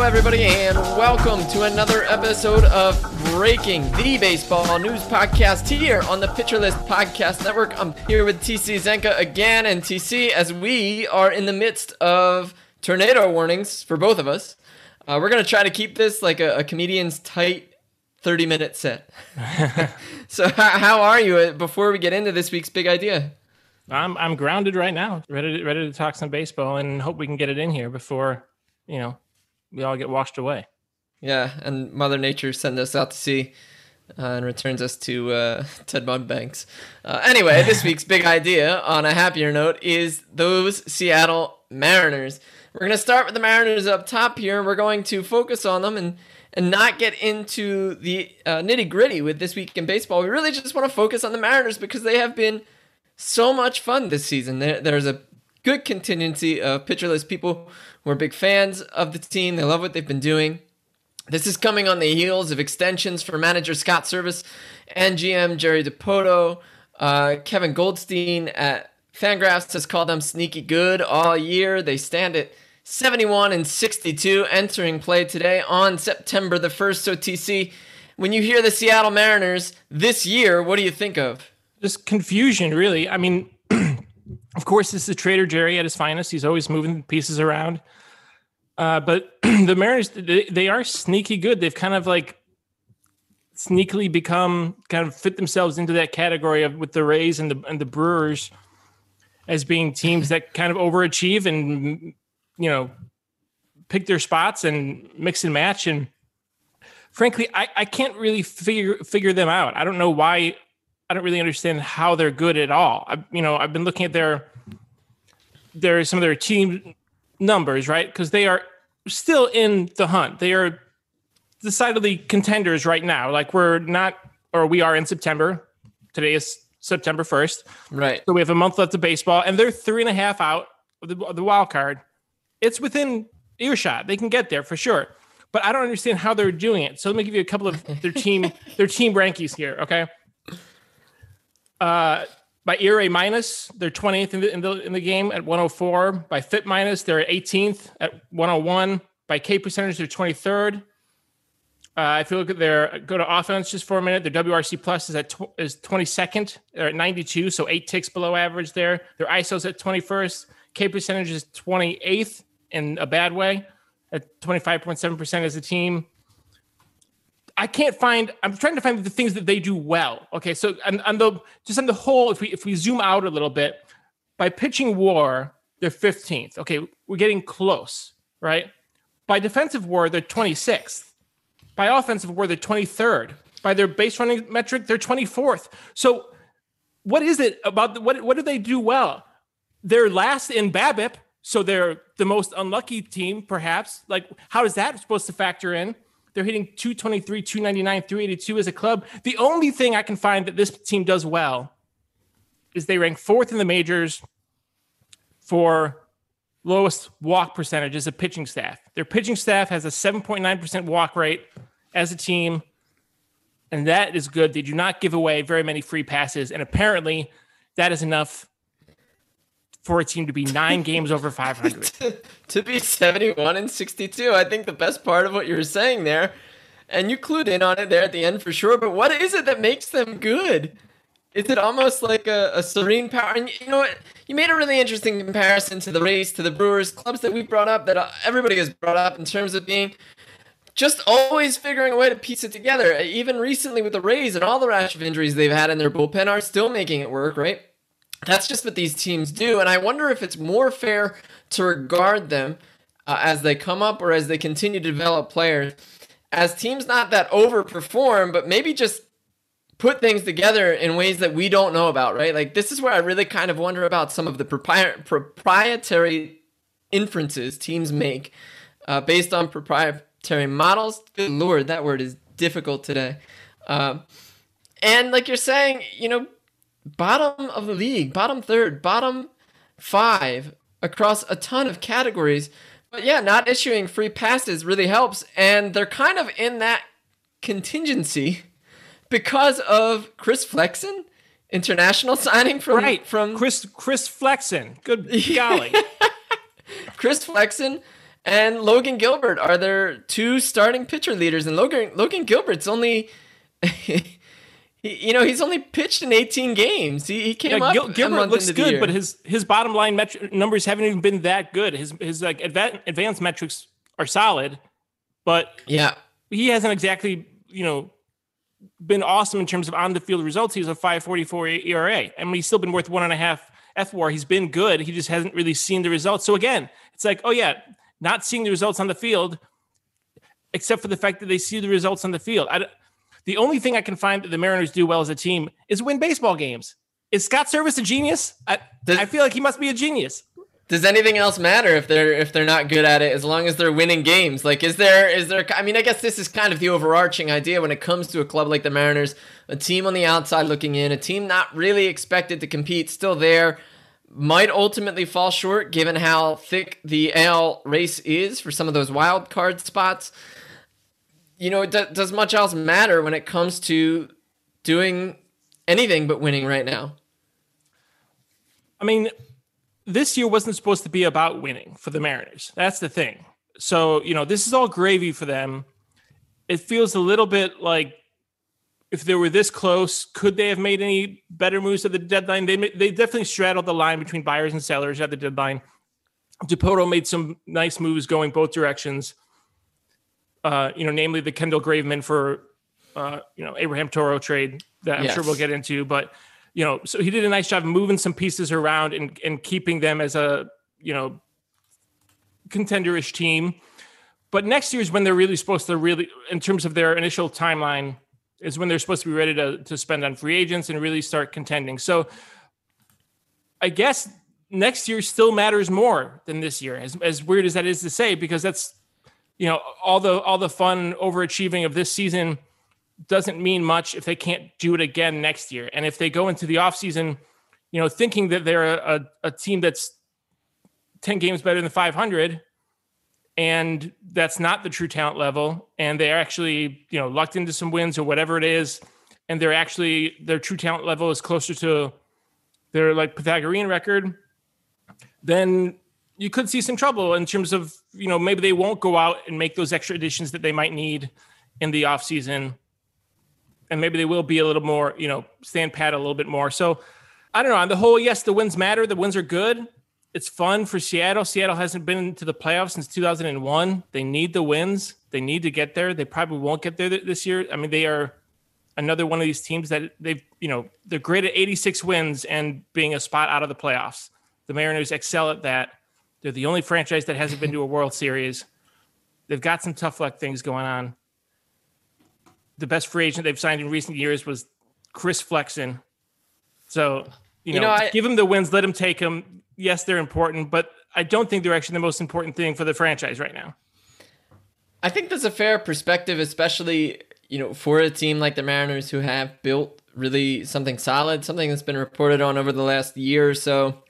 Hello, everybody, and welcome to another episode of Breaking the Baseball News Podcast here on the Pitcher List Podcast Network. I'm here with TC Zencka again, and TC, as we are in the midst of tornado warnings for both of us, uh, we're going to try to keep this like a, a comedian's tight 30 minute set. so, how, how are you uh, before we get into this week's big idea? I'm I'm grounded right now, ready to, ready to talk some baseball, and hope we can get it in here before you know we all get washed away. Yeah, and Mother Nature sends us out to sea uh, and returns us to uh, Ted Mudbanks. Uh, anyway, this week's big idea, on a happier note, is those Seattle Mariners. We're going to start with the Mariners up top here. We're going to focus on them and and not get into the uh, nitty gritty with this week in baseball. We really just want to focus on the Mariners because they have been so much fun this season. There, there's a good contingency of Pitcher List people who are big fans of the team. They love what they've been doing. This is coming on the heels of extensions for manager Scott Servais and GM Jerry Dipoto. Uh, Kevin Goldstein at Fangraphs has called them sneaky good all year. They stand at 71 and 62 entering play today on September the 1st. So, TC, when you hear the Seattle Mariners this year, what do you think of? Just confusion, really. I mean, of course, this is the Trader Jerry at his finest. He's always moving pieces around. Uh, but the Mariners, they, they are sneaky good. They've kind of like sneakily become kind of fit themselves into that category of with the Rays and the and the Brewers as being teams that kind of overachieve and you know pick their spots and mix and match and frankly I, I can't really figure figure them out i don't know why i don't really understand how they're good at all I, you know i've been looking at their their some of their team numbers right because they are still in the hunt they are decidedly contenders right now like we're not or we are in september today is september 1st Right. so we have a month left of baseball, and they're three and a half out of the, of the wild card. It's within earshot; they can get there for sure. But I don't understand how they're doing it. So let me give you a couple of their team their team rankings here. Okay. Uh, by ERA minus, they're 20th in the, in the in the game at 104. By FIP minus, they're 18th at 101. By K percentage, they're 23rd. Uh, if you look at their go to offense just for a minute, their WRC plus is at tw- is 22nd. They're at 92, so eight ticks below average there. Their ISO's at 21st. K percentage is 28th in a bad way at 25.7% as a team. I can't find. I'm trying to find the things that they do well. Okay, so on, on the just on the whole, if we if we zoom out a little bit, by pitching WAR, they're 15th. Okay, we're getting close, right? By defensive WAR, they're 26th. By offensive WAR, they're 23rd. By their base running metric, they're 24th. So, what is it about the, what? What do they do well? They're last in BABIP, so they're the most unlucky team, perhaps. Like, how is that supposed to factor in? They're hitting 223, 299, 382 as a club. The only thing I can find that this team does well is they rank fourth in the majors for lowest walk percentage as a pitching staff. Their pitching staff has a 7.9% walk rate as a team, and that is good. They do not give away very many free passes, and apparently that is enough for a team to be nine games over 500. to, to be 71 and 62. I think the best part of what you were saying there, and you clued in on it there at the end for sure, but what is it that makes them good? is it almost like a, a serene power? And you know what? You made a really interesting comparison to the Rays, to the Brewers, clubs that we brought up, that uh, everybody has brought up in terms of being just always figuring a way to piece it together. Even recently with the Rays and all the rash of injuries they've had in their bullpen are still making it work, right? That's just what these teams do. And I wonder if it's more fair to regard them uh, as they come up or as they continue to develop players as teams not that overperform, but maybe just put things together in ways that we don't know about, right? Like this is where I really kind of wonder about some of the propri- proprietary inferences teams make uh, based on proprietary models. Good lord, that word is difficult today. Um, and like you're saying, you know, bottom of the league, bottom third, bottom five across a ton of categories. But yeah, not issuing free passes really helps. And they're kind of in that contingency because of Chris Flexen, international signing from right from Chris Chris Flexen. Good golly, Chris Flexen and Logan Gilbert are their two starting pitcher leaders, and Logan Logan Gilbert's only. He, you know, he's only pitched in 18 games. He, he came yeah, up. Gil- Gilbert looks good, but his his bottom line metri- numbers haven't even been that good. His his like adva- advanced metrics are solid, but yeah, he hasn't exactly you know been awesome in terms of on the field results. He's a 5.44 ERA. I mean, he's still been worth one and a half fWAR. He's been good. He just hasn't really seen the results. So again, it's like, oh yeah, not seeing the results on the field, except for the fact that they see the results on the field. I, the only thing I can find that the Mariners do well as a team is win baseball games. Is Scott Servais a genius? I, Does, I feel like he must be a genius does anything else matter if they're if they're not good at it as long as they're winning games like is there is there i mean i guess this is kind of the overarching idea when it comes to a club like the mariners a team on the outside looking in a team not really expected to compete still there might ultimately fall short given how thick the AL race is for some of those wild card spots you know d- does much else matter when it comes to doing anything but winning right now i mean this year wasn't supposed to be about winning for the Mariners. That's the thing. So, you know, this is all gravy for them. It feels a little bit like if they were this close, could they have made any better moves at the deadline? They they definitely straddled the line between buyers and sellers at the deadline. Dipoto made some nice moves going both directions. Uh, you know, namely the Kendall Graveman for uh, you know Abraham Toro trade that I'm yes. sure we'll get into, but you know, so he did a nice job moving some pieces around and, and keeping them as a, you know, contenderish team. But next year is when they're really supposed to really, in terms of their initial timeline, is when they're supposed to be ready to, to spend on free agents and really start contending. So I guess next year still matters more than this year, as, as weird as that is to say, because that's, you know, all the all the fun overachieving of this season – doesn't mean much if they can't do it again next year. And if they go into the offseason, you know, thinking that they're a, a team that's 10 games better than 500, and that's not the true talent level, and they're actually, you know, lucked into some wins or whatever it is, and they're actually, their true talent level is closer to their like Pythagorean record, then you could see some trouble in terms of, you know, maybe they won't go out and make those extra additions that they might need in the offseason and maybe they will be a little more, you know, stand pat a little bit more. So I don't know. On the whole, yes, the wins matter. The wins are good. It's fun for Seattle. Seattle hasn't been to the playoffs since 2001. They need the wins. They need to get there. They probably won't get there this year. I mean, they are another one of these teams that they've, you know, they're great at 86 wins and being a spot out of the playoffs. The Mariners excel at that. They're the only franchise that hasn't been to a World Series. They've got some tough luck things going on the best free agent they've signed in recent years was Chris Flexen. So, you, you know, know I, give him the wins, let him take them. Yes, they're important, but I don't think they're actually the most important thing for the franchise right now. I think that's a fair perspective, especially, you know, for a team like the Mariners who have built really something solid, something that's been reported on over the last year or so.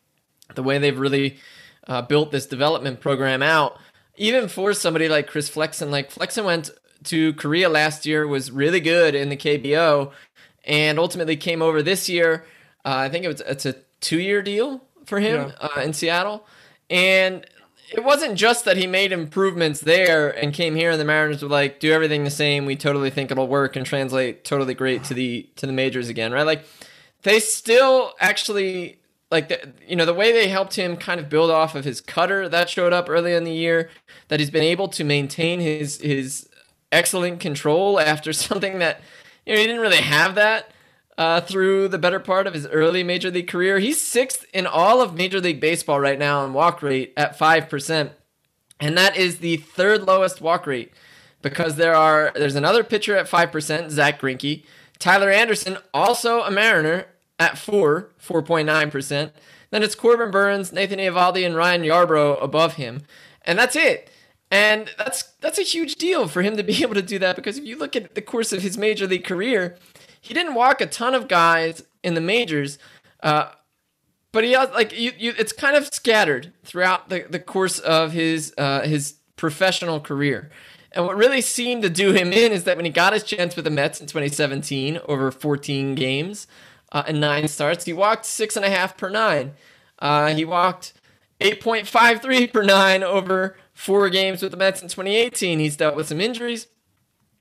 The way they've really uh, built this development program out, even for somebody like Chris Flexen, like Flexen went to Korea last year, was really good in the KBO, and ultimately came over this year. Uh, I think it was it's a two year deal for him yeah. uh, in Seattle, and it wasn't just that he made improvements there and came here and the Mariners were like do everything the same. We totally think it'll work and translate totally great to the to the majors again, right? Like they still actually like the, you know the way they helped him kind of build off of his cutter that showed up early in the year that he's been able to maintain his his excellent control after something that you know he didn't really have that uh, through the better part of his early major league career. He's sixth in all of Major League Baseball right now in walk rate at five percent, and that is the third lowest walk rate because there are there's another pitcher at five percent, Zack Greinke. Tyler Anderson, also a Mariner, at four, 4.9%. Then it's Corbin Burnes, Nathan Eovaldi, and Ryan Yarbrough above him. And that's it. And that's that's a huge deal for him to be able to do that because if you look at the course of his major league career, he didn't walk a ton of guys in the majors, uh, but he has like you, you, it's kind of scattered throughout the, the course of his uh, his professional career. And what really seemed to do him in is that when he got his chance with the Mets in 2017 over 14 games, uh, and nine starts. He walked six and a half per nine. Uh, he walked 8.53 per nine over four games with the Mets in 2018. He's dealt with some injuries.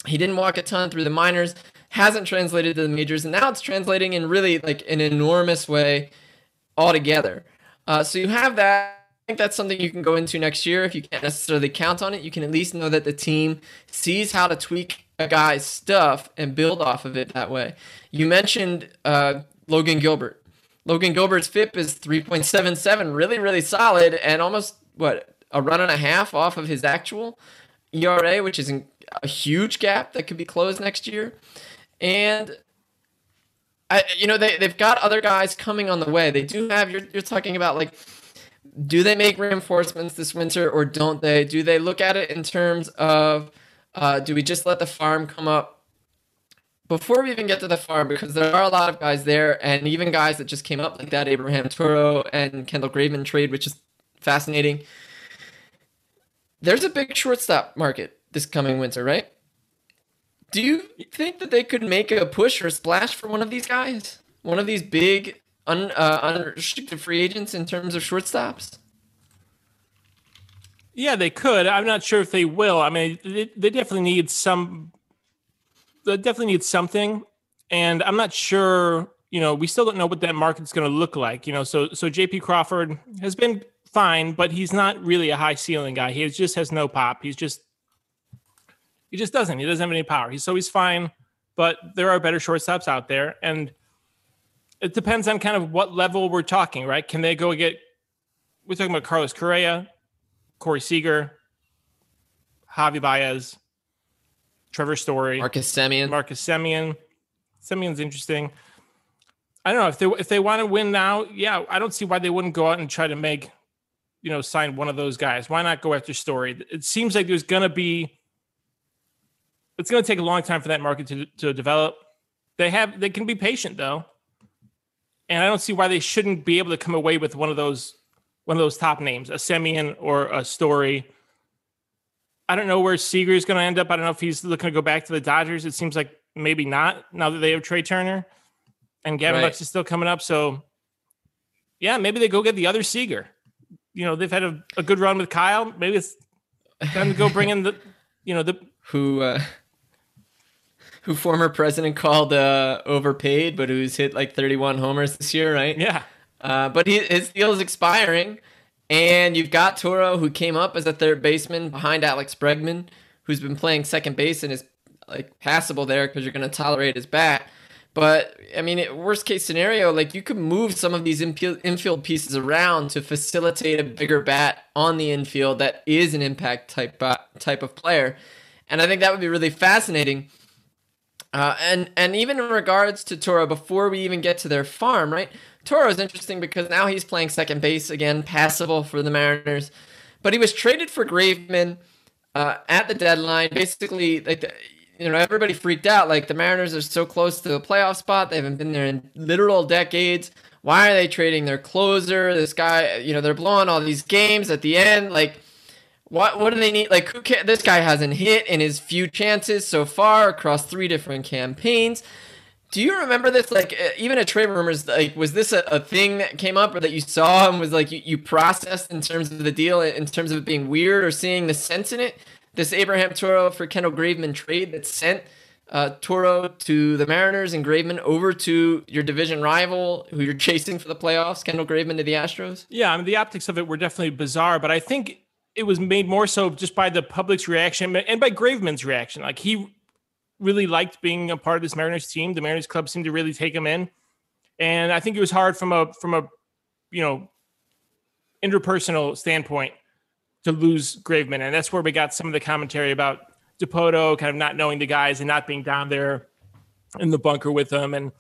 He didn't walk a ton through the minors, hasn't translated to the majors, and now it's translating in really like an enormous way altogether. Uh, so you have that. I think that's something you can go into next year. If you can't necessarily count on it, you can at least know that the team sees how to tweak a guy's stuff and build off of it that way. You mentioned uh, Logan Gilbert. Logan Gilbert's FIP is 3.77, really, really solid, and almost what a run and a half off of his actual ERA, which is a huge gap that could be closed next year. And I, you know, they they've got other guys coming on the way. They do have. You're you're talking about like, do they make reinforcements this winter or don't they? Do they look at it in terms of, uh, do we just let the farm come up before we even get to the farm, because there are a lot of guys there, and even guys that just came up like that Abraham Toro and Kendall Graveman trade, which is fascinating. There's a big shortstop market this coming winter, right? Do you think that they could make a push or splash for one of these guys? One of these big un, uh, unrestricted free agents in terms of shortstops? Yeah, they could. I'm not sure if they will. I mean, they, they definitely need some definitely needs something, and I'm not sure. You know, we still don't know what that market's going to look like. You know, so so JP Crawford has been fine, but he's not really a high ceiling guy. He just has no pop. He's just he just doesn't. He doesn't have any power. He's so he's fine, but there are better shortstops out there, and it depends on kind of what level we're talking. Right? Can they go get? We're talking about Carlos Correa, Corey Seager, Javi Baez. Trevor Story, Marcus Simeon. Marcus Semien. Semien's interesting. I don't know if they if they want to win now. Yeah, I don't see why they wouldn't go out and try to make, you know, sign one of those guys. Why not go after Story? It seems like there's going to be. It's going to take a long time for that market to to develop. They have they can be patient though, and I don't see why they shouldn't be able to come away with one of those one of those top names, a Semien or a Story I don't know where Seager is going to end up. I don't know if he's looking to go back to the Dodgers. It seems like maybe not now that they have Trea Turner and Gavin right. Lux is still coming up. So, yeah, maybe they go get the other Seager. You know, they've had a, a good run with Kyle. Maybe it's time to go bring in the, you know, the who uh, who former president called uh, overpaid, but who's hit like 31 homers this year, right? Yeah. Uh, but he, his deal is expiring. And you've got Toro, who came up as a third baseman behind Alex Bregman, who's been playing second base and is like passable there because you're going to tolerate his bat. But I mean, worst case scenario, like you could move some of these infield pieces around to facilitate a bigger bat on the infield that is an impact type uh, type of player, and I think that would be really fascinating. Uh, and and even in regards to Toro, before we even get to their farm, right? Toro is interesting because now he's playing second base again, passable for the Mariners. But he was traded for Graveman uh, at the deadline. Basically, like the, you know, everybody freaked out. Like the Mariners are so close to a playoff spot; they haven't been there in literal decades. Why are they trading their closer? This guy, you know, they're blowing all these games at the end. Like, what what do they need? Like, who can This guy hasn't hit in his few chances so far across three different campaigns. Do you remember this? Like, even a trade rumors, like, was this a, a thing that came up or that you saw and was like you, you processed in terms of the deal, in terms of it being weird or seeing the sense in it? This Abraham Toro for Kendall Graveman trade that sent uh, Toro to the Mariners and Graveman over to your division rival who you're chasing for the playoffs, Kendall Graveman to the Astros? Yeah, I mean the optics of it were definitely bizarre, but I think it was made more so just by the public's reaction and by Graveman's reaction. Like he really liked being a part of this Mariners team. The Mariners club seemed to really take him in, and I think it was hard from a from a you know interpersonal standpoint to lose Graveman, and that's where we got some of the commentary about Dipoto kind of not knowing the guys and not being down there in the bunker with them, and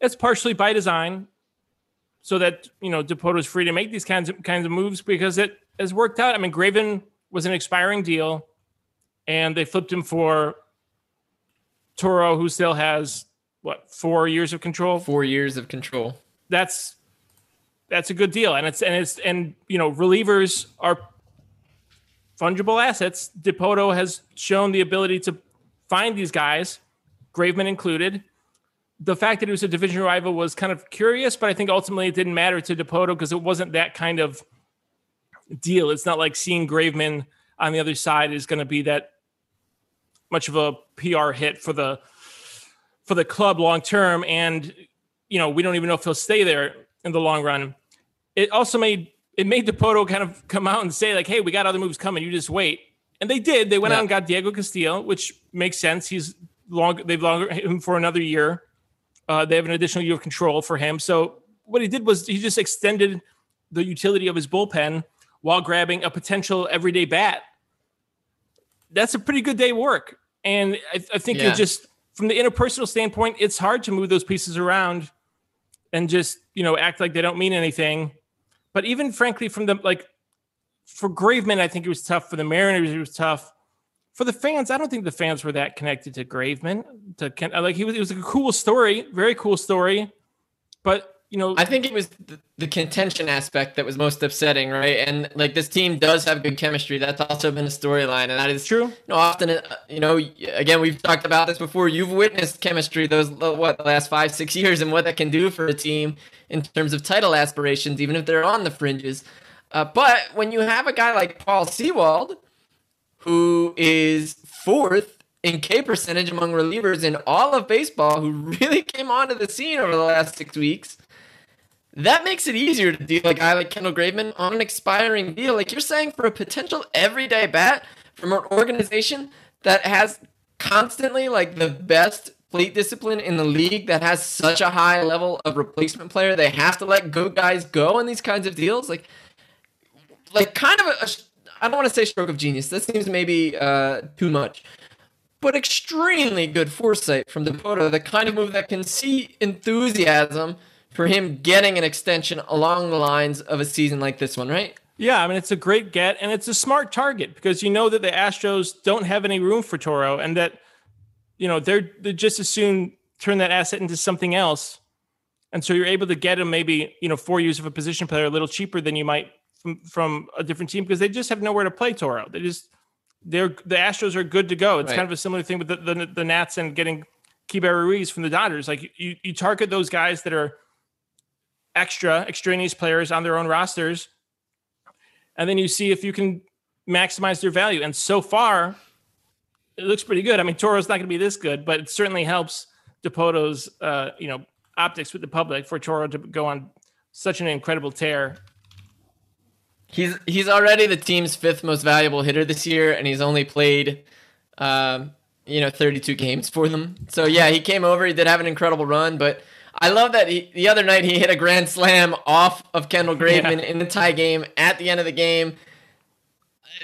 it's partially by design, so that you know Dipoto is free to make these kinds of kinds of moves because it has worked out. I mean, Graven was an expiring deal, and they flipped him for Toro, who still has what four years of control. Four years of control. That's that's a good deal, and it's and it's and you know relievers are fungible assets. Dipoto has shown the ability to find these guys, Graveman included. The fact that it was a division rival was kind of curious, but I think ultimately it didn't matter to Dipoto because it wasn't that kind of deal. It's not like seeing Graveman on the other side is going to be that much of a PR hit for the for the club long term. And you know, we don't even know if he'll stay there in the long run. It also made it made Dipoto kind of come out and say like, "Hey, we got other moves coming. You just wait." And they did. They went yeah. out and got Diego Castillo, which makes sense. He's long. They've longer him for another year. Uh, they have an additional year of control for him. So what he did was he just extended the utility of his bullpen while grabbing a potential everyday bat. That's a pretty good day work. And I, I think yeah. it just from the interpersonal standpoint, it's hard to move those pieces around and just you know act like they don't mean anything but even frankly, from the like for Graveman, I think it was tough. For the Mariners, it was tough. For the fans, I don't think the fans were that connected to Graveman. To like he was, it was a cool story, very cool story. But you know, I think it was the, the, contention aspect that was most upsetting, right? And like this team does have good chemistry. That's also been a storyline, and that is true. You know, often, uh, you know, again, we've talked about this before. You've witnessed chemistry those what the last five, six years, and what that can do for a team in terms of title aspirations, even if they're on the fringes. Uh, but when you have a guy like Paul Sewald, who is fourth in K percentage among relievers in all of baseball, who really came onto the scene over the last six weeks, that makes it easier to deal a guy like Kendall Graveman on an expiring deal. Like you're saying, for a potential everyday bat from an organization that has constantly like the best plate discipline in the league that has such a high level of replacement player. They have to let go guys go in these kinds of deals. Like, like kind of a, a I don't want to say stroke of genius. That seems maybe uh, too much, but extremely good foresight from Dipoto. The kind of move that can see enthusiasm for him getting an extension along the lines of a season like this one, right? Yeah, I mean it's a great get and it's a smart target because you know that the Astros don't have any room for Toro and that you know they're, they just as soon turn that asset into something else and so you're able to get him maybe you know four years of a position player a little cheaper than you might from, from a different team because they just have nowhere to play Toro. They just they're the Astros are good to go. It's right. kind of a similar thing with the, the, the Nats and getting Keibert Ruiz from the Dodgers. Like you you target those guys that are extra extraneous players on their own rosters, and then you see if you can maximize their value. And so far, it looks pretty good. I mean, Toro's not going to be this good, but it certainly helps Dipoto's, uh, you know, optics with the public for Toro to go on such an incredible tear. He's he's already the team's fifth most valuable hitter this year, and he's only played, um, you know, 32 games for them. So yeah, he came over. He did have an incredible run, but I love that he, the other night he hit a grand slam off of Kendall Graveman yeah. in the tie game at the end of the game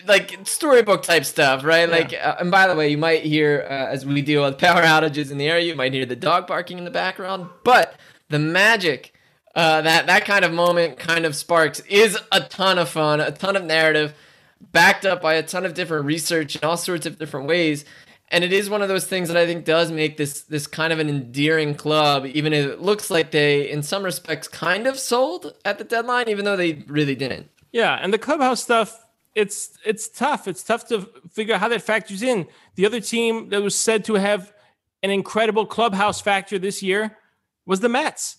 like storybook type stuff, right? Yeah. Like, uh, and by the way, you might hear uh, as we deal with power outages in the area, you might hear the dog barking in the background. But the magic uh, that that kind of moment kind of sparks is a ton of fun, a ton of narrative, backed up by a ton of different research in all sorts of different ways. And it is one of those things that I think does make this this kind of an endearing club, even if it looks like they, in some respects, kind of sold at the deadline, even though they really didn't. Yeah, and the clubhouse stuff it's it's tough. It's tough to figure out how that factors in. The other team that was said to have an incredible clubhouse factor this year was the Mets.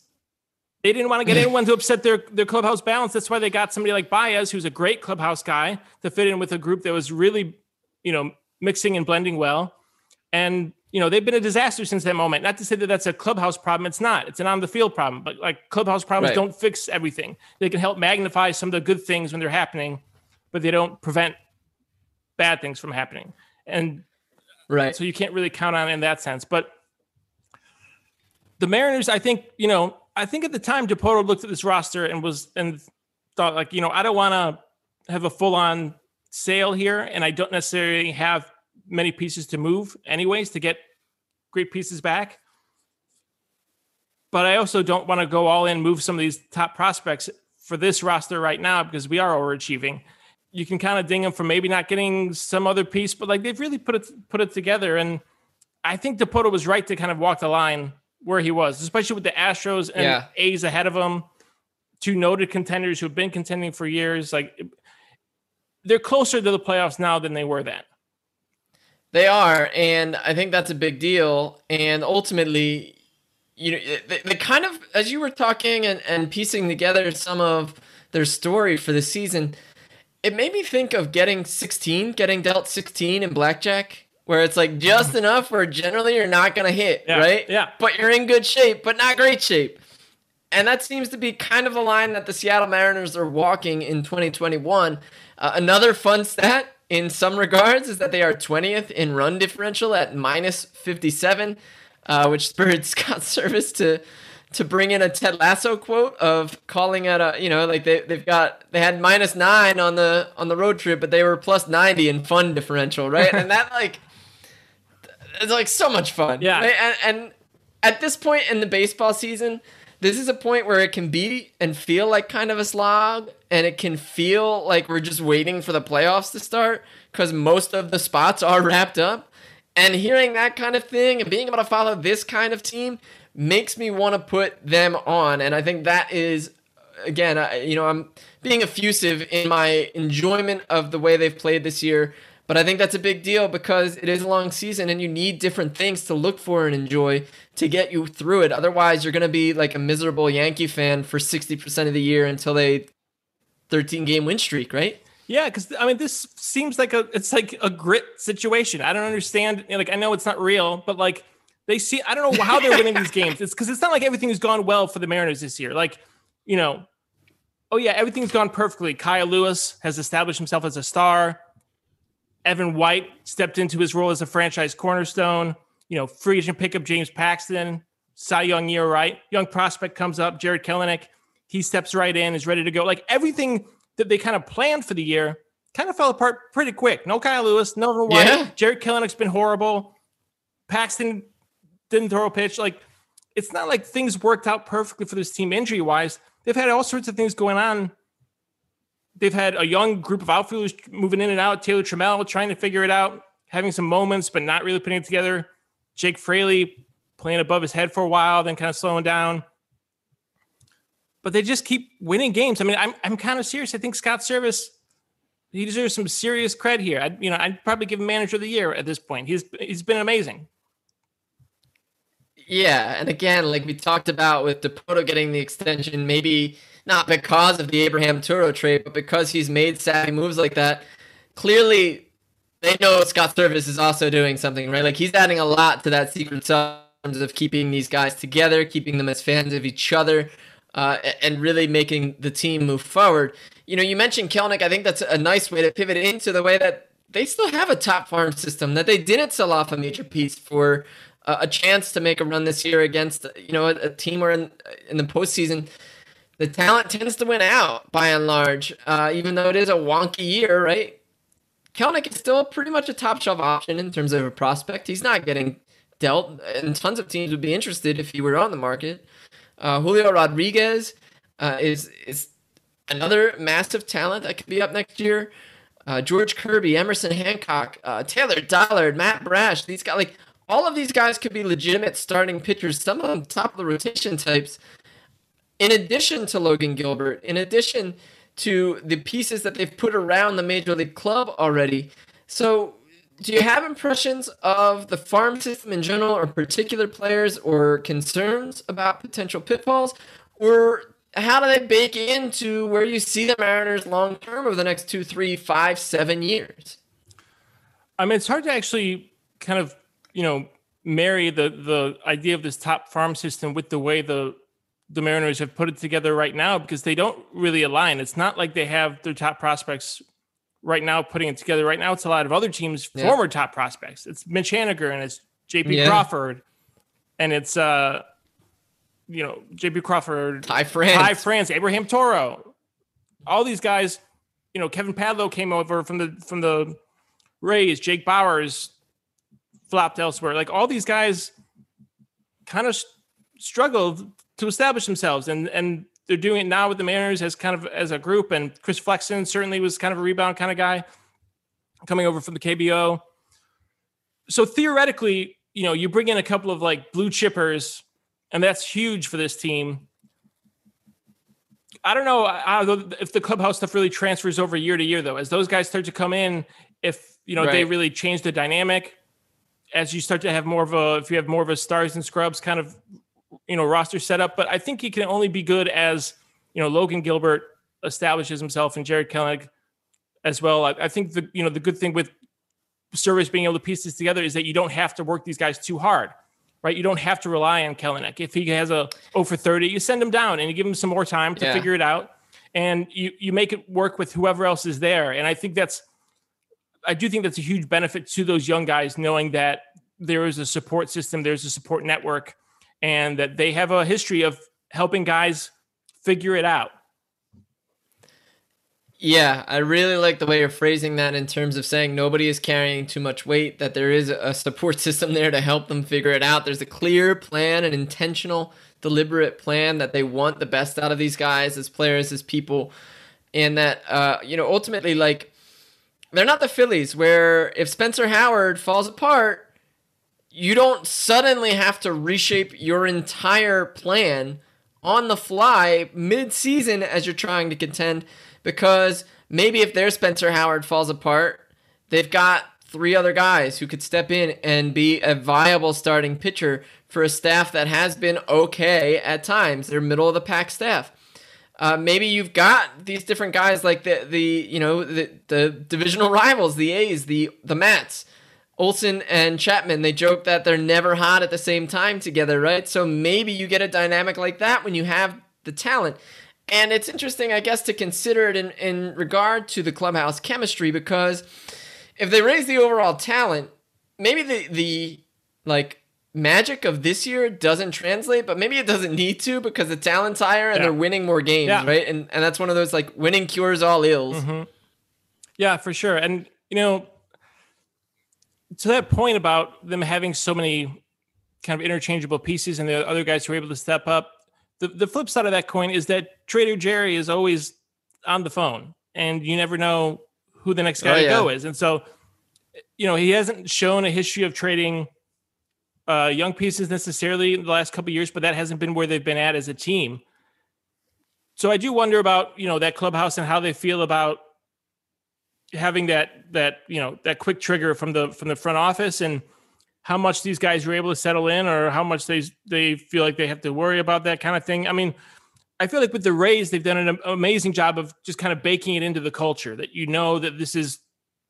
They didn't want to get anyone to upset their, their clubhouse balance. That's why they got somebody like Baez, who's a great clubhouse guy, to fit in with a group that was really, you know, mixing and blending well. And you know they've been a disaster since that moment. Not to say that that's a clubhouse problem. It's not. It's an on the field problem. But like clubhouse problems Right. don't fix everything. They can help magnify some of the good things when they're happening, but they don't prevent bad things from happening. And Right. so you can't really count on it in that sense. But the Mariners, I think, you know, I think at the time Dipoto looked at this roster and was and thought like, you know, I don't want to have a full on sale here, and I don't necessarily have many pieces to move anyways to get great pieces back. But I also don't want to go all in, move some of these top prospects for this roster right now because we are overachieving. You can kind of ding them for maybe not getting some other piece, but like they've really put it put it together. And I think Dipoto was right to kind of walk the line where he was, especially with the Astros and Yeah. A's ahead of him. Two noted contenders who have been contending for years. Like they're closer to the playoffs now than they were then. They are, and I think that's a big deal. And ultimately, you know, they, they kind of, as you were talking and, and piecing together some of their story for the season, it made me think of getting 16, getting dealt 16 in blackjack, where it's like just enough where generally you're not going to hit, Mm-hmm. Yeah, right? yeah. But you're in good shape, but not great shape. And that seems to be kind of the line that the Seattle Mariners are walking in 2021. Uh, another fun stat in some regards is that they are 20th in run differential at minus 57, uh, which spurred Scott Servais to to bring in a Ted Lasso quote of calling it a you know like they they've got they had minus nine on the on the road trip, but they were plus 90 in fun differential, right? and that like it's like so much fun. Yeah. right? And, and at this point in the baseball season, this is a point where it can be and feel like kind of a slog, and it can feel like we're just waiting for the playoffs to start because most of the spots are wrapped up. And hearing that kind of thing and being able to follow this kind of team makes me want to put them on. And I think that is, again, I, you know, I'm being effusive in my enjoyment of the way they've played this year. But I think that's a big deal because it is a long season and you need different things to look for and enjoy to get you through it. Otherwise, you're going to be like a miserable Yankee fan for 60% of the year until they 13 game win streak, right? Yeah, because I mean, this seems like a it's like a grit situation. I don't understand. Like, I know it's not real, but like they see. I don't know how they're winning these games. It's because it's not like everything has gone well for the Mariners this year. Like, you know, oh yeah, everything's gone perfectly. Kyle Lewis has established himself as a star. Evan White stepped into his role as a franchise cornerstone. You know, free agent pickup James Paxton, Cy Young year right. Young prospect comes up, Jarred Kelenic. He steps right in, is ready to go. Like everything that they kind of planned for the year kind of fell apart pretty quick. No Kyle Lewis, no White. Yeah. Jarred Kelenic's been horrible. Paxton didn't throw a pitch. Like it's not like things worked out perfectly for this team injury wise. They've had all sorts of things going on they've had a young group of outfielders moving in and out. Taylor Trammell trying to figure it out, having some moments, but not really putting it together. Jake Fraley playing above his head for a while, then kind of slowing down. But they just keep winning games. I mean, I'm I'm kind of serious. I think Scott Servais he deserves some serious cred here. I you know I'd probably give him manager of the year at this point. He's he's been amazing. Yeah, and again, like we talked about with Dipoto getting the extension, maybe not because of the Abraham Toro trade, but because he's made savvy moves like that. Clearly, they know Scott Servais is also doing something, right? Like he's adding a lot to that secret sauce of keeping these guys together, keeping them as fans of each other, uh, and really making the team move forward. You know, you mentioned Kelenic. I think that's a nice way to pivot into the way that they still have a top farm system that they didn't sell off a major piece for uh, a chance to make a run this year against you know a, a team where in in the postseason the talent tends to win out by and large, uh, even though it is a wonky year, right? Kelenic is still pretty much a top shelf option in terms of a prospect. He's not getting dealt, and tons of teams would be interested if he were on the market. Uh, Julio Rodriguez uh, is is another massive talent that could be up next year. Uh, George Kirby, Emerson Hancock, uh, Taylor Dollard, Matt Brash. These guys, like all of these guys, could be legitimate starting pitchers. Some of them top of the rotation types. In addition to Logan Gilbert, in addition to the pieces that they've put around the major league club already. So, do you have impressions of the farm system in general, or particular players, or concerns about potential pitfalls, or how do they bake into where you see the Mariners long term over the next two, three, five, seven years? I mean, it's hard to actually kind of you know, marry the the idea of this top farm system with the way the the Mariners have put it together right now because they don't really align. It's not like they have their top prospects right now putting it together. Right now, it's a lot of other teams' yeah. former top prospects. It's Mitch Haniger and it's J.P. Yeah. Crawford, and it's uh, you know, J.P. Crawford, Ty France, Ty France, Abraham Toro, all these guys. You know, Kevin Padlo came over from the from the Rays. Jake Bauers flopped elsewhere. Like all these guys, kind of struggled to establish themselves, and and they're doing it now with the Mariners as kind of as a group. And Chris Flexen certainly was kind of a rebound kind of guy coming over from the KBO. So theoretically, you know, you bring in a couple of like blue chippers, and that's huge for this team. I don't know if the clubhouse stuff really transfers over year to year, though. As those guys start to come in, if you know right. they really change the dynamic, as you start to have more of a, if you have more of a stars and scrubs kind of you know roster setup. But I think he can only be good as you know Logan Gilbert establishes himself and Jarred Kelenic as well. I, I think the you know the good thing with Servais being able to piece this together is that you don't have to work these guys too hard, right? You don't have to rely on Kelenic. If he has a 0 for 30, you send him down and you give him some more time to yeah. figure it out. And you, you make it work with whoever else is there. And I think that's, I do think that's a huge benefit to those young guys, knowing that there is a support system, there's a support network and that they have a history of helping guys figure it out. Yeah, I really like the way you're phrasing that in terms of saying nobody is carrying too much weight, that there is a support system there to help them figure it out. There's a clear plan, an intentional, deliberate plan that they want the best out of these guys as players, as people, and that, uh, you know, ultimately, like, they're not the Phillies where if Spencer Howard falls apart, you don't suddenly have to reshape your entire plan on the fly mid-season as you're trying to contend because maybe if their Spencer Howard falls apart, they've got three other guys who could step in and be a viable starting pitcher for a staff that has been okay at times. They're middle of the pack staff. Uh, maybe you've got these different guys like the the you know the the divisional rivals, the A's, the the Mets Olson and Chapman, they joke that they're never hot at the same time together, right? So maybe you get a dynamic like that when you have the talent. And it's interesting, I guess, to consider it in, in regard to the clubhouse chemistry because if they raise the overall talent, maybe the the like magic of this year doesn't translate, but maybe it doesn't need to because the talent's higher and yeah. they're winning more games, yeah. right? And and that's one of those like winning cures all ills. Mm-hmm. Yeah, for sure. And you know, to that point about them having so many kind of interchangeable pieces and the other guys who are able to step up, the, the flip side of that coin is that Trader Jerry is always on the phone and you never know who the next guy oh, yeah. to go is. And so, you know, he hasn't shown a history of trading uh, young pieces necessarily in the last couple years, but that hasn't been where they've been at as a team. So I do wonder about, you know, that clubhouse and how they feel about having that that you know that quick trigger from the from the front office and how much these guys are able to settle in or how much they they feel like they have to worry about that kind of thing. I mean, I feel like with the Rays, they've done an amazing job of just kind of baking it into the culture that you know that this is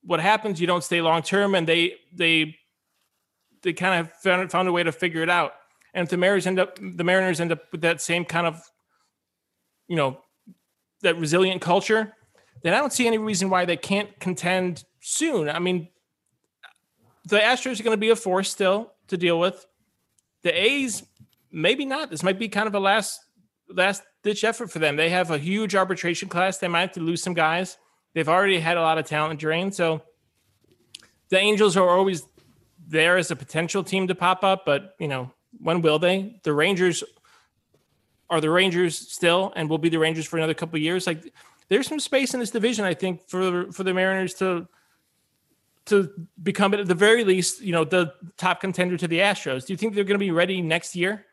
what happens. You don't stay long term, and they they they kind of found, found a way to figure it out. And if the Mariners end up the Mariners end up with that same kind of you know that resilient culture, then I don't see any reason why they can't contend soon. I mean, the Astros are going to be a force still to deal with. The A's, maybe not. This might be kind of a last last ditch effort for them. They have a huge arbitration class. They might have to lose some guys. They've already had a lot of talent drain. So the Angels are always there as a potential team to pop up, but you know, when will they? The Rangers are the Rangers still and will be the Rangers for another couple years. Like there's some space in this division, I think, for for the Mariners to to become at the very least, you know, the top contender to the Astros. Do you think they're going to be ready next year?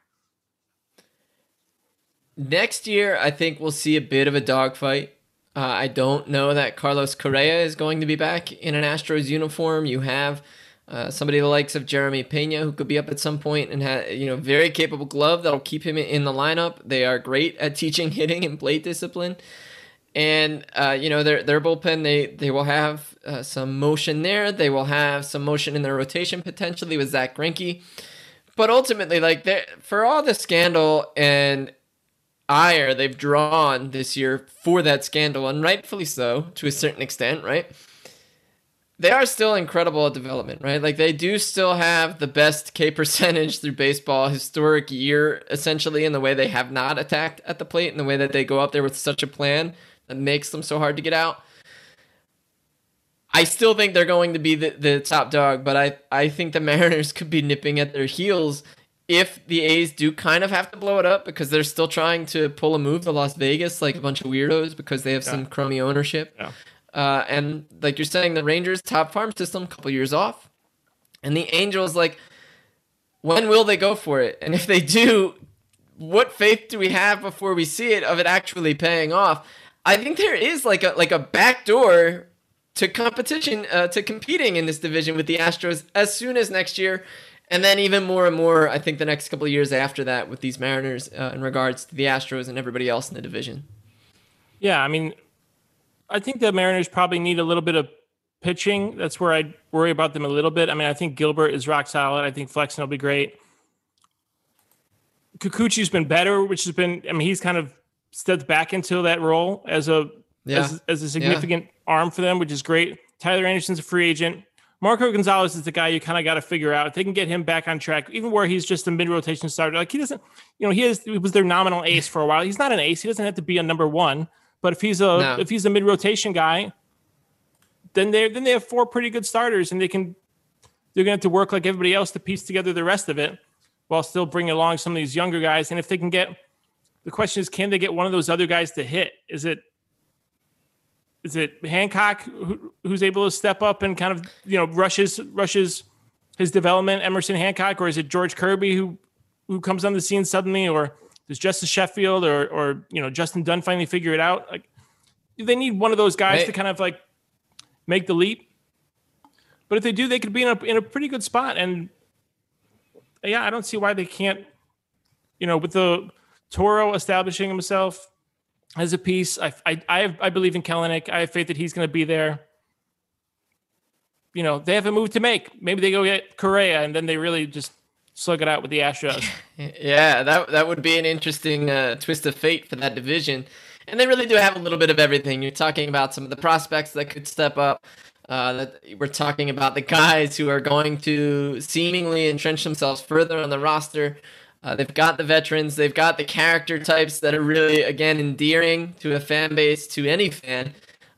Next year, I think we'll see a bit of a dogfight. Uh, I don't know that Carlos Correa is going to be back in an Astros uniform. You have uh, somebody the likes of Jeremy Pena who could be up at some point and have you know very capable glove that'll keep him in the lineup. They are great at teaching hitting and plate discipline. And uh, you know their their bullpen they they will have uh, some motion there. They will have some motion in their rotation potentially with Zack Greinke. But ultimately, like for all the scandal and ire they've drawn this year for that scandal, and rightfully so to a certain extent, right? They are still incredible at development, right? Like they do still have the best K percentage through baseball historic year, essentially, in the way they have not attacked at the plate, in the way that they go up there with such a plan that makes them so hard to get out. I still think they're going to be the, the top dog, but I, I think the Mariners could be nipping at their heels if the A's do kind of have to blow it up because they're still trying to pull a move to Las Vegas like a bunch of weirdos because they have yeah. some crummy ownership. Yeah. Uh, and like you're saying, the Rangers top farm system, a couple years off, and the Angels like, when will they go for it? And if they do, what faith do we have before we see it of it actually paying off? I think there is like a like a backdoor to competition uh, to competing in this division with the Astros as soon as next year and then even more and more, I think the next couple of years after that with these Mariners uh, in regards to the Astros and everybody else in the division. Yeah, I mean, I think the Mariners probably need a little bit of pitching. That's where I worry about them a little bit. I mean, I think Gilbert is rock solid. I think Flexen will be great. Kikuchi's been better, which has been. I mean, he's kind of stepped back into that role as a yeah. as, as a significant yeah. arm for them, which is great. Tyler Anderson's a free agent. Marco Gonzalez is the guy you kind of got to figure out. If they can get him back on track, even where he's just a mid rotation starter, like he doesn't, you know, he is he was their nominal ace for a while. He's not an ace. He doesn't have to be a number one. But if he's a no. if he's a mid rotation guy, then they then they have four pretty good starters, and they can they're gonna have to work like everybody else to piece together the rest of it, while still bringing along some of these younger guys. And if they can get, the question is, can they get one of those other guys to hit? Is it is it Hancock who, who's able to step up and kind of you know rushes rushes his development, Emerson Hancock, or is it George Kirby who who comes on the scene suddenly, or does Justus Sheffield or or you know Justin Dunn finally figure it out? Like they need one of those guys to kind of like make the leap. But if they do, they could be in a in a pretty good spot. And yeah, I don't see why they can't. You know, with the Toro establishing himself, as a piece. I I I, have, I believe in Kelenic. I have faith that he's going to be there. You know, they have a move to make. Maybe they go get Correa, and then they really just slug it out with the Astros. yeah, that that would be an interesting uh, twist of fate for that division. And they really do have a little bit of everything. You're talking about some of the prospects that could step up. Uh, that we're talking about the guys who are going to seemingly entrench themselves further on the roster. Uh, they've got the veterans. They've got the character types that are really, again, endearing to a fan base, to any fan.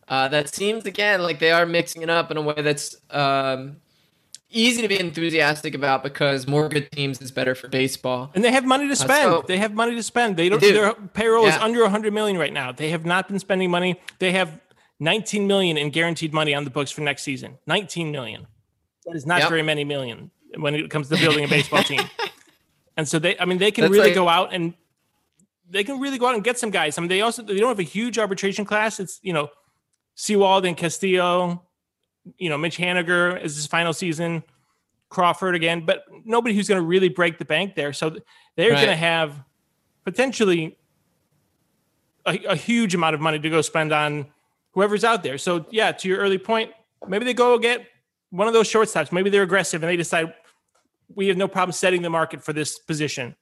Uh, that seems, again, like they are mixing it up in a way that's um, easy to be enthusiastic about because more good teams is better for baseball. And they have money to spend. Uh, so they have money to spend. They don't. They do. Their payroll yeah. is under 100 million right now. They have not been spending money. They have 19 million in guaranteed money on the books for next season. 19 million. That is not yep. very many million when it comes to building a baseball team. And so they, I mean, they can That's really like, go out and they can really go out and get some guys. I mean, they also they don't have a huge arbitration class. It's you know, Sewald and Castillo, you know, Mitch Haniger is his final season, Crawford again, but nobody who's going to really break the bank there. So they're right. going to have potentially a, a huge amount of money to go spend on whoever's out there. So yeah, to your early point, maybe they go get one of those shortstops. Maybe they're aggressive and they decide we have no problem setting the market for this position.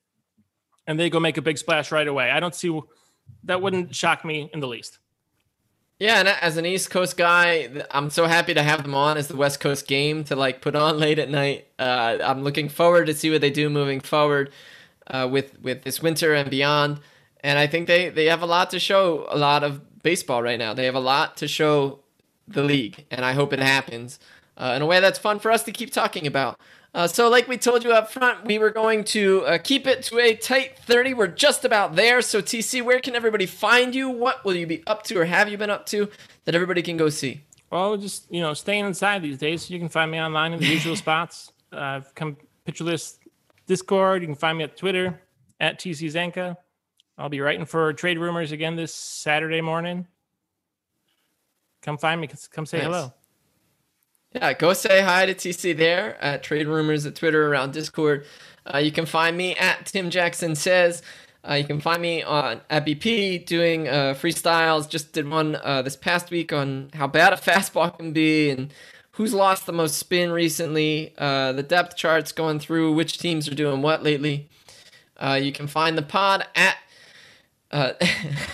And they go make a big splash right away. I don't see that wouldn't shock me in the least. Yeah, and as an East Coast guy, I'm so happy to have them on as the West Coast game to like put on late at night. Uh, I'm looking forward to see what they do moving forward uh, with with this winter and beyond. And I think they they have a lot to show a lot of baseball right now. They have a lot to show the league, and I hope it happens uh, in a way that's fun for us to keep talking about. Uh, so, like we told you up front, we were going to uh, keep it to a tight 30. We're just about there. So, TC, where can everybody find you? What will you be up to or have you been up to that everybody can go see? Well, just, you know, staying inside these days. You can find me online in the usual spots. Uh, come Pitcher List Discord. You can find me at Twitter at TC Zencka. I'll be writing for Trade Rumors again this Saturday morning. Come find me. Come say nice. hello. Yeah, go say hi to TC there at Trade Rumors at Twitter around Discord. Uh, you can find me at Tim Jackson Says. Uh, you can find me on at BP doing uh, freestyles. Just did one uh, this past week on how bad a fastball can be and who's lost the most spin recently. Uh, the depth charts going through which teams are doing what lately. Uh, you can find the pod at uh,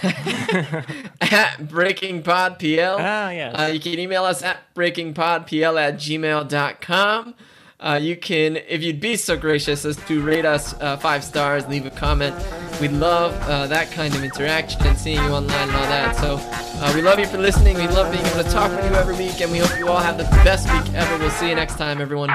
at Breaking Pod PL. Ah, yes. Uh, you can email us at breakingpodpl at gmail.com. Uh, you can, if you'd be so gracious as to rate us uh, five stars, leave a comment. We love uh, that kind of interaction and seeing you online and all that. So uh, we love you for listening. We love being able to talk with you every week, and we hope you all have the best week ever. We'll see you next time, everyone.